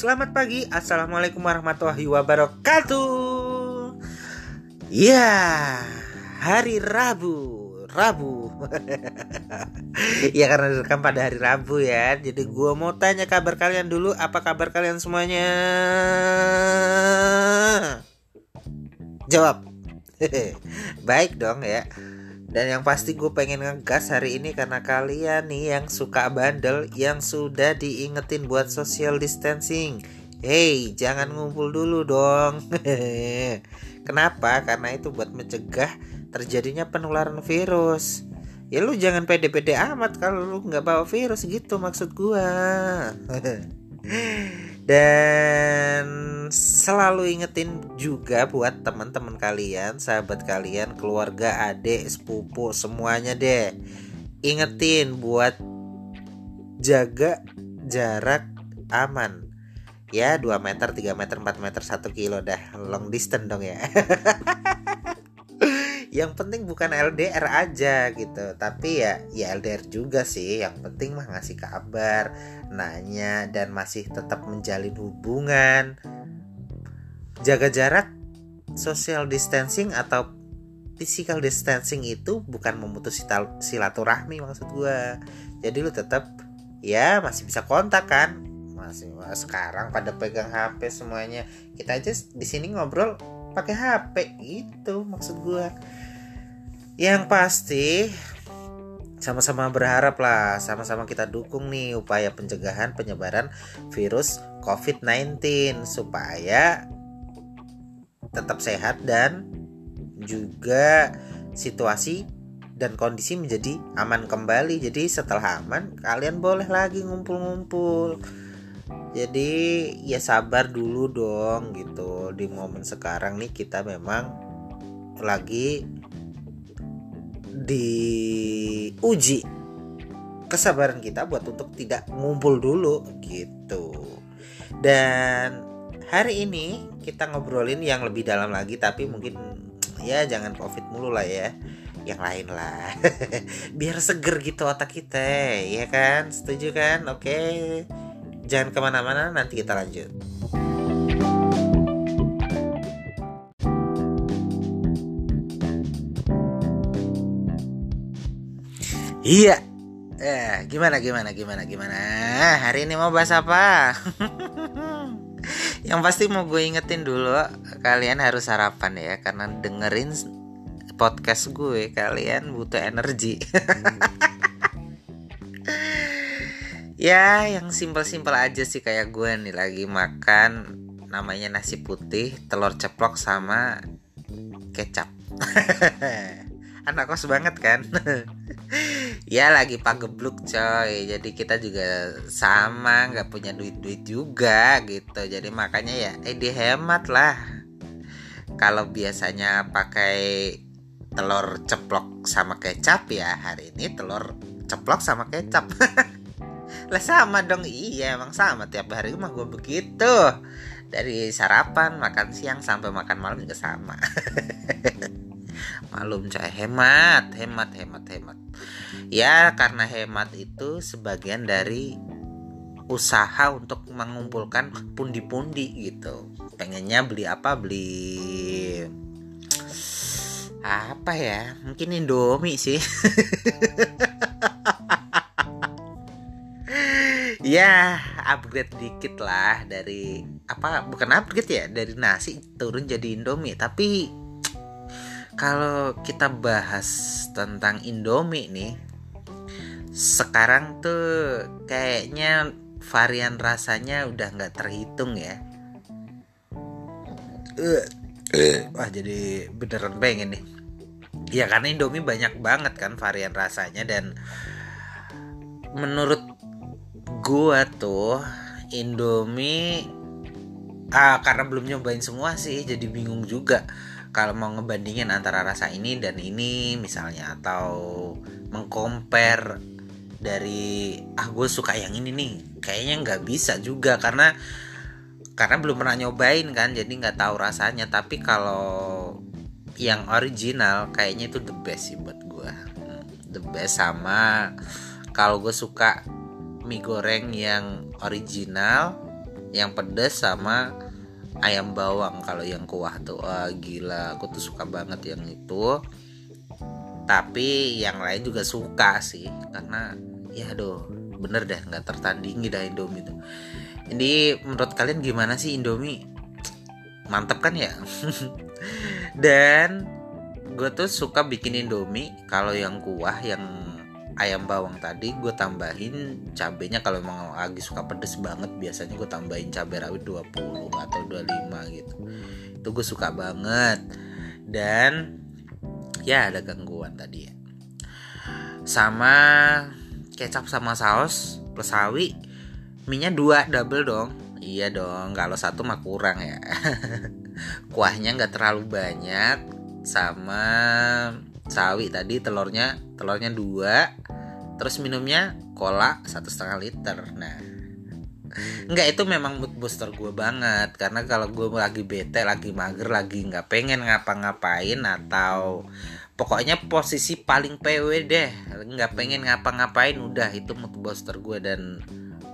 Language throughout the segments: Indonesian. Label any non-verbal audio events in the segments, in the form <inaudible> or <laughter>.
selamat pagi, assalamualaikum warahmatullahi wabarakatuh. Ya, hari Rabu, Rabu. <laughs> ya karena direkam pada hari Rabu ya, jadi gue mau tanya kabar kalian dulu. Apa kabar kalian semuanya? Jawab. <laughs> Baik dong ya. Dan yang pasti gue pengen ngegas hari ini karena kalian nih yang suka bandel yang sudah diingetin buat social distancing. Hey, jangan ngumpul dulu dong. <laughs> Kenapa? Karena itu buat mencegah terjadinya penularan virus. Ya lu jangan pede-pede amat kalau lu nggak bawa virus gitu maksud gua. <laughs> Dan selalu ingetin juga buat teman-teman kalian, sahabat kalian, keluarga, adik, sepupu, semuanya deh. Ingetin buat jaga jarak aman. Ya 2 meter, 3 meter, 4 meter, 1 kilo dah Long distance dong ya <laughs> yang penting bukan LDR aja gitu. Tapi ya ya LDR juga sih. Yang penting mah ngasih kabar nanya dan masih tetap menjalin hubungan. Jaga jarak social distancing atau physical distancing itu bukan memutus silaturahmi maksud gue jadi lu tetap ya masih bisa kontak kan? Masih sekarang pada pegang HP semuanya. Kita aja di sini ngobrol pakai HP itu maksud gue yang pasti sama-sama berharap lah sama-sama kita dukung nih upaya pencegahan penyebaran virus COVID-19 supaya tetap sehat dan juga situasi dan kondisi menjadi aman kembali. Jadi setelah aman, kalian boleh lagi ngumpul-ngumpul jadi ya sabar dulu dong gitu di momen sekarang nih kita memang lagi diuji kesabaran kita buat untuk tidak ngumpul dulu gitu. Dan hari ini kita ngobrolin yang lebih dalam lagi tapi mungkin ya jangan covid mulu lah ya. Yang lain lah. <laughs> Biar seger gitu otak kita ya kan? Setuju kan? Oke. Jangan ke mana-mana, nanti kita lanjut. Iya. Eh, gimana gimana gimana gimana? Hari ini mau bahas apa? <laughs> Yang pasti mau gue ingetin dulu kalian harus sarapan ya karena dengerin podcast gue kalian butuh energi. <laughs> ya yang simpel-simpel aja sih kayak gue nih lagi makan namanya nasi putih telur ceplok sama kecap <laughs> anak kos banget kan ya lagi pagebluk coy. Jadi kita juga sama nggak punya duit-duit juga gitu. Jadi makanya ya eh dihemat lah. Kalau biasanya pakai telur ceplok sama kecap ya hari ini telur ceplok sama kecap. <laughs> Lah sama dong. Iya emang sama. Tiap hari mah gue begitu. Dari sarapan makan siang sampai makan malam juga sama. <laughs> Malum coy. Hemat hemat hemat hemat ya karena hemat itu sebagian dari usaha untuk mengumpulkan pundi-pundi gitu. Pengennya beli apa? Beli apa ya? Mungkin Indomie sih. <laughs> Ya upgrade dikit lah dari apa bukan upgrade ya dari nasi turun jadi Indomie. Tapi kalau kita bahas tentang Indomie nih sekarang tuh kayaknya varian rasanya udah nggak terhitung ya. Wah jadi beneran pengen nih. Ya karena Indomie banyak banget kan varian rasanya dan menurut gua tuh Indomie ah karena belum nyobain semua sih jadi bingung juga kalau mau ngebandingin antara rasa ini dan ini misalnya atau mengcompare dari ah gue suka yang ini nih. Kayaknya nggak bisa juga karena karena belum pernah nyobain kan jadi nggak tahu rasanya. Tapi kalau yang original kayaknya itu the best sih buat gue the best sama kalau gue suka mie goreng yang original yang pedas sama ayam bawang. Kalau yang kuah tuh wah gila aku tuh suka banget yang itu. Tapi yang lain juga suka sih karena ya aduh. Bener deh nggak tertandingi dah Indomie tuh ini menurut kalian gimana sih Indomie? Mantep kan ya? <laughs> Dan gue tuh suka bikin Indomie. Kalau yang kuah yang ayam bawang tadi gue tambahin cabenya. Kalau emang lagi suka pedes banget biasanya gue tambahin cabai rawit 20 atau 25 gitu. Itu gue suka banget. Dan ya ada gangguan tadi ya. Sama kecap sama saus plus sawi. Minyak dua double dong. Iya dong kalau satu mah kurang ya. <laughs> Kuahnya nggak terlalu banyak sama sawi tadi telurnya telurnya dua. Terus minumnya cola satu setengah liter. Nah Enggak itu memang mood booster gue banget. Karena kalau gue lagi bete, lagi mager, lagi nggak pengen ngapa-ngapain Atau pokoknya posisi paling PW deh. Nggak pengen ngapa-ngapain udah itu mood booster gue dan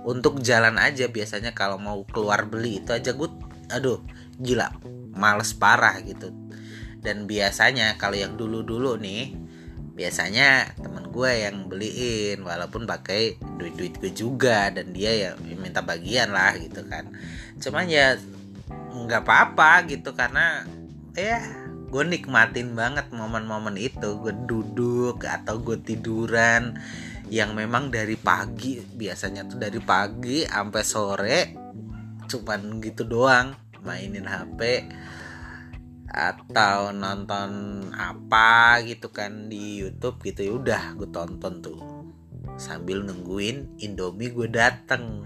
untuk jalan aja biasanya kalau mau keluar beli itu aja gue aduh gila males parah gitu. Dan biasanya kalau yang dulu-dulu nih biasanya gue yang beliin walaupun pakai duit duit gue juga dan dia ya minta bagian lah gitu kan. Cuman ya nggak apa-apa gitu karena ya gue nikmatin banget momen-momen itu. Gue duduk atau gue tiduran yang memang dari pagi biasanya tuh dari pagi sampai sore cuman gitu doang mainin HP atau nonton apa gitu kan di YouTube gitu ya udah gue tonton tuh. Sambil nungguin Indomie gue dateng.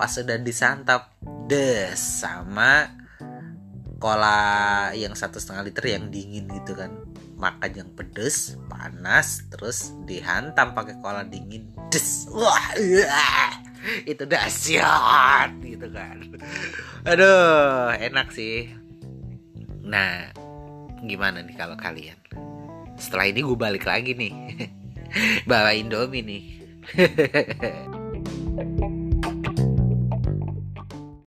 Pas udah disantap des sama cola yang satu setengah liter yang dingin gitu kan. Makan yang pedes panas terus dihantam pakai cola dingin des. Wah itu dahsyat gitu kan. Aduh enak sih Nah, gimana nih kalau kalian? Setelah ini gue balik lagi nih. <laughs> Bawa Indomie nih. <laughs>